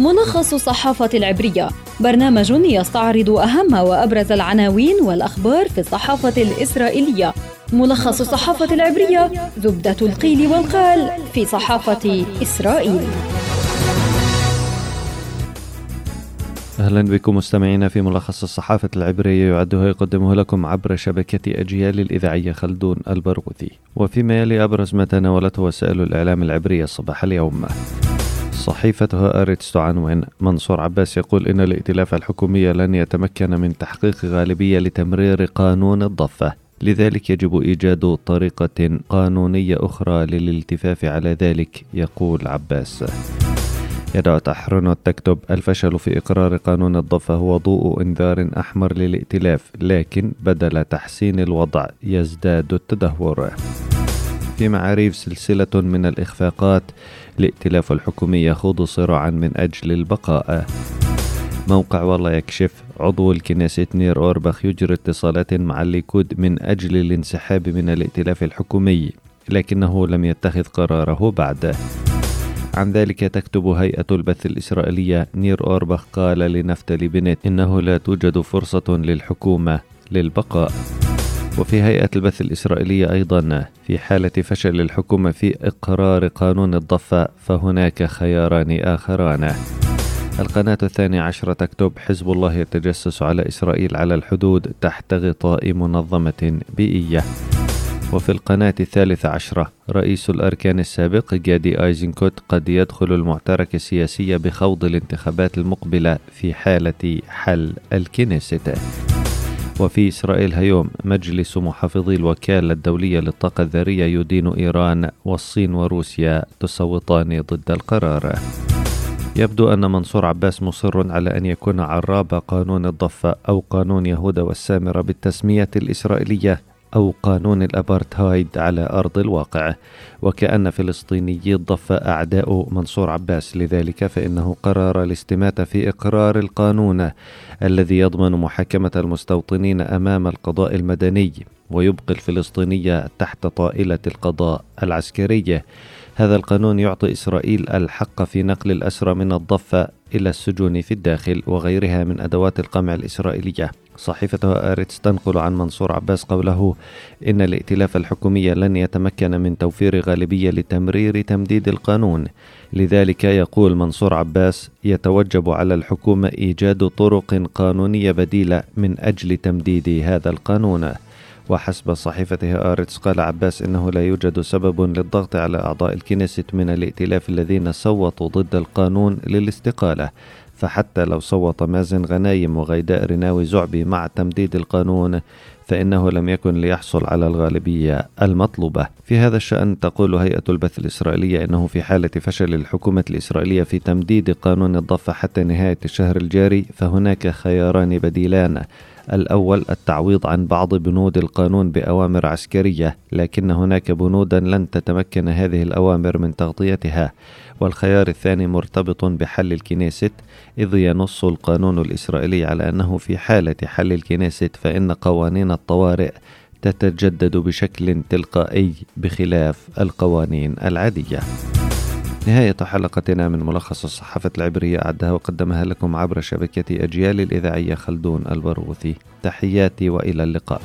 ملخص الصحافة العبرية. برنامج يستعرض أهم وأبرز العناوين والأخبار في الصحافة الإسرائيلية. ملخص الصحافة العبرية زبدة القيل والقال في صحافة إسرائيل. أهلا بكم مستمعينا في ملخص الصحافة العبرية يعد ويقدمه لكم عبر شبكة أجيال الإذاعية خلدون البرغوثي. وفيما يلي أبرز ما تناولته وسائل الإعلام العبرية صباح اليوم. صحيفة هآرتس تعنون منصور عباس يقول إن الائتلاف الحكومي لن يتمكن من تحقيق غالبية لتمرير قانون الضفة. لذلك يجب إيجاد طريقة قانونية أخرى للالتفاف على ذلك يقول عباس. يدعو تحرنوت تكتب الفشل في إقرار قانون الضفة هو ضوء إنذار أحمر للائتلاف لكن بدل تحسين الوضع يزداد التدهور. في معاريف سلسلة من الإخفاقات الائتلاف الحكومي يخوض صراعا من أجل البقاء. موقع والا يكشف عضو الكنيست نير أوربخ يجري اتصالات مع الليكود من أجل الانسحاب من الائتلاف الحكومي لكنه لم يتخذ قراره بعد. عن ذلك تكتب هيئة البث الإسرائيلية نير أوربخ قال لنفتالي بينيت إنه لا توجد فرصة للحكومة للبقاء. وفي هيئة البث الإسرائيلية أيضا في حالة فشل الحكومة في إقرار قانون الضفة فهناك خياران آخران. القناة الثانية عشرة تكتب حزب الله يتجسس على إسرائيل على الحدود تحت غطاء منظمة بيئية. وفي القناة الثالثة عشرة رئيس الأركان السابق جادي آيزنكوت قد يدخل المعترك السياسية بخوض الانتخابات المقبلة في حالة حل الكنيست. وفي إسرائيل هيوم مجلس محافظي الوكالة الدولية للطاقة الذرية يدين إيران والصين وروسيا تصوتان ضد القرار. يبدو أن منصور عباس مصر على أن يكون عراب قانون الضفة أو قانون يهوذا والسامرة بالتسمية الإسرائيلية. أو قانون الأبارتهايد على أرض الواقع. وكأن فلسطينيي الضفة أعداء منصور عباس لذلك فإنه قرر الاستماتة في إقرار القانون الذي يضمن محاكمة المستوطنين أمام القضاء المدني ويبقي الفلسطينية تحت طائلة القضاء العسكري. هذا القانون يعطي إسرائيل الحق في نقل الأسرى من الضفة إلى السجون في الداخل وغيرها من أدوات القمع الإسرائيلية. صحيفة آرتس تنقل عن منصور عباس قوله إن الائتلاف الحكومي لن يتمكن من توفير غالبية لتمرير تمديد القانون. لذلك يقول منصور عباس يتوجب على الحكومة إيجاد طرق قانونية بديلة من أجل تمديد هذا القانون. وحسب صحيفة آرتس قال عباس إنه لا يوجد سبب للضغط على أعضاء الكنيست من الائتلاف الذين صوتوا ضد القانون للاستقالة. فحتى لو صوت مازن غنايم وغيداء رناوي زعبي مع تمديد القانون فإنه لم يكن ليحصل على الغالبية المطلوبة. في هذا الشأن تقول هيئة البث الإسرائيلية إنه في حالة فشل الحكومة الإسرائيلية في تمديد قانون الضفة حتى نهاية الشهر الجاري فهناك خياران بديلان. الأول التعويض عن بعض بنود القانون بأوامر عسكرية لكن هناك بنودا لن تتمكن هذه الأوامر من تغطيتها. والخيار الثاني مرتبط بحل الكنيست إذ ينص القانون الإسرائيلي على أنه في حالة حل الكنيست فإن قوانين الطوارئ تتجدد بشكل تلقائي بخلاف القوانين العادية. نهاية حلقتنا من ملخص الصحافة العبرية أعدها وقدمها لكم عبر شبكة أجيال الإذاعية خلدون البرغوثي. تحياتي وإلى اللقاء.